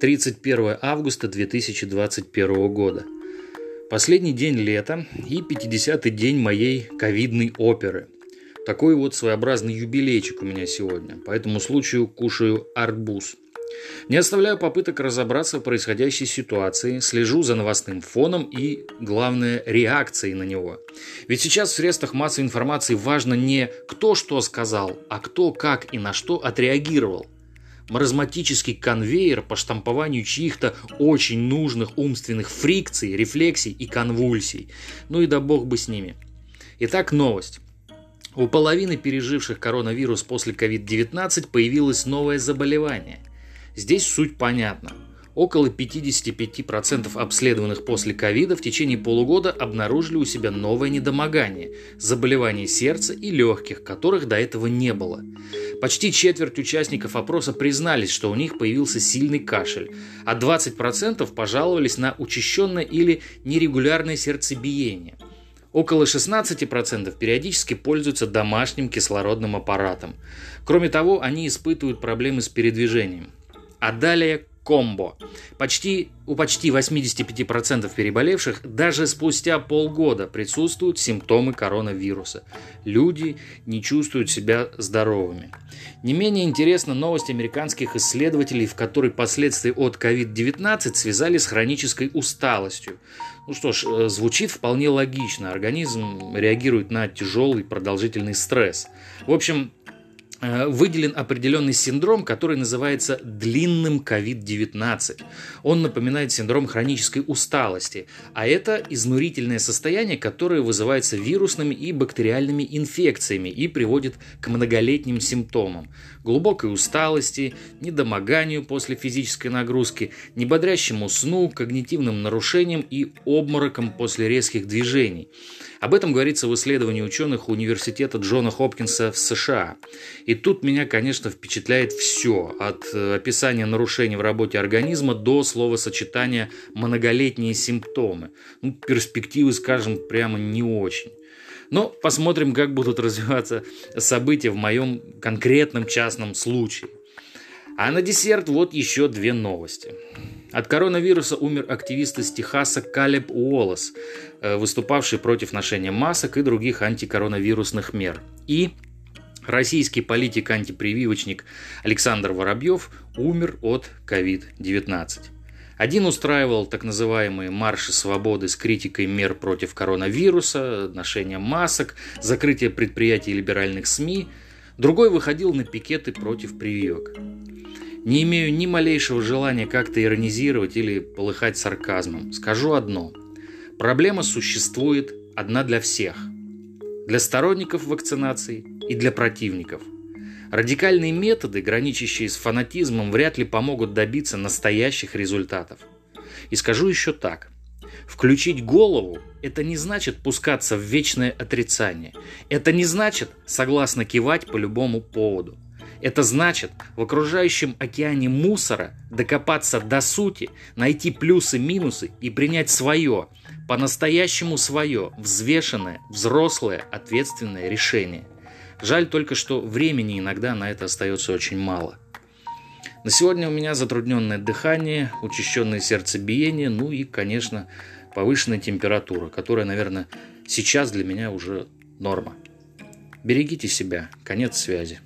31 августа 2021 года. Последний день лета и 50-й день моей ковидной оперы. Такой вот своеобразный юбилейчик у меня сегодня. По этому случаю кушаю арбуз. Не оставляю попыток разобраться в происходящей ситуации, слежу за новостным фоном и, главное, реакцией на него. Ведь сейчас в средствах массовой информации важно не кто что сказал, а кто как и на что отреагировал – маразматический конвейер по штампованию чьих-то очень нужных умственных фрикций, рефлексий и конвульсий. Ну и да бог бы с ними. Итак, новость. У половины переживших коронавирус после COVID-19 появилось новое заболевание. Здесь суть понятна. Около 55% обследованных после ковида в течение полугода обнаружили у себя новое недомогание – заболевание сердца и легких, которых до этого не было. Почти четверть участников опроса признались, что у них появился сильный кашель, а 20% пожаловались на учащенное или нерегулярное сердцебиение. Около 16% периодически пользуются домашним кислородным аппаратом. Кроме того, они испытывают проблемы с передвижением. А далее комбо. Почти, у почти 85% переболевших даже спустя полгода присутствуют симптомы коронавируса. Люди не чувствуют себя здоровыми. Не менее интересна новость американских исследователей, в которой последствия от COVID-19 связали с хронической усталостью. Ну что ж, э, звучит вполне логично. Организм реагирует на тяжелый продолжительный стресс. В общем, выделен определенный синдром, который называется длинным COVID-19. Он напоминает синдром хронической усталости, а это изнурительное состояние, которое вызывается вирусными и бактериальными инфекциями и приводит к многолетним симптомам – глубокой усталости, недомоганию после физической нагрузки, небодрящему сну, когнитивным нарушениям и обморокам после резких движений – об этом говорится в исследовании ученых университета Джона Хопкинса в США. И тут меня, конечно, впечатляет все, от э, описания нарушений в работе организма до словосочетания «многолетние симптомы». Ну, перспективы, скажем, прямо не очень. Но посмотрим, как будут развиваться события в моем конкретном частном случае. А на десерт вот еще две новости. От коронавируса умер активист из Техаса Калеб Уоллес, э, выступавший против ношения масок и других антикоронавирусных мер. И российский политик-антипрививочник Александр Воробьев умер от COVID-19. Один устраивал так называемые марши свободы с критикой мер против коронавируса, ношения масок, закрытие предприятий либеральных СМИ. Другой выходил на пикеты против прививок. Не имею ни малейшего желания как-то иронизировать или полыхать сарказмом. Скажу одно. Проблема существует одна для всех. Для сторонников вакцинации и для противников. Радикальные методы, граничащие с фанатизмом, вряд ли помогут добиться настоящих результатов. И скажу еще так. Включить голову – это не значит пускаться в вечное отрицание. Это не значит согласно кивать по любому поводу – это значит в окружающем океане мусора докопаться до сути, найти плюсы-минусы и принять свое, по-настоящему свое, взвешенное, взрослое, ответственное решение. Жаль только, что времени иногда на это остается очень мало. На сегодня у меня затрудненное дыхание, учащенное сердцебиение, ну и, конечно, повышенная температура, которая, наверное, сейчас для меня уже норма. Берегите себя. Конец связи.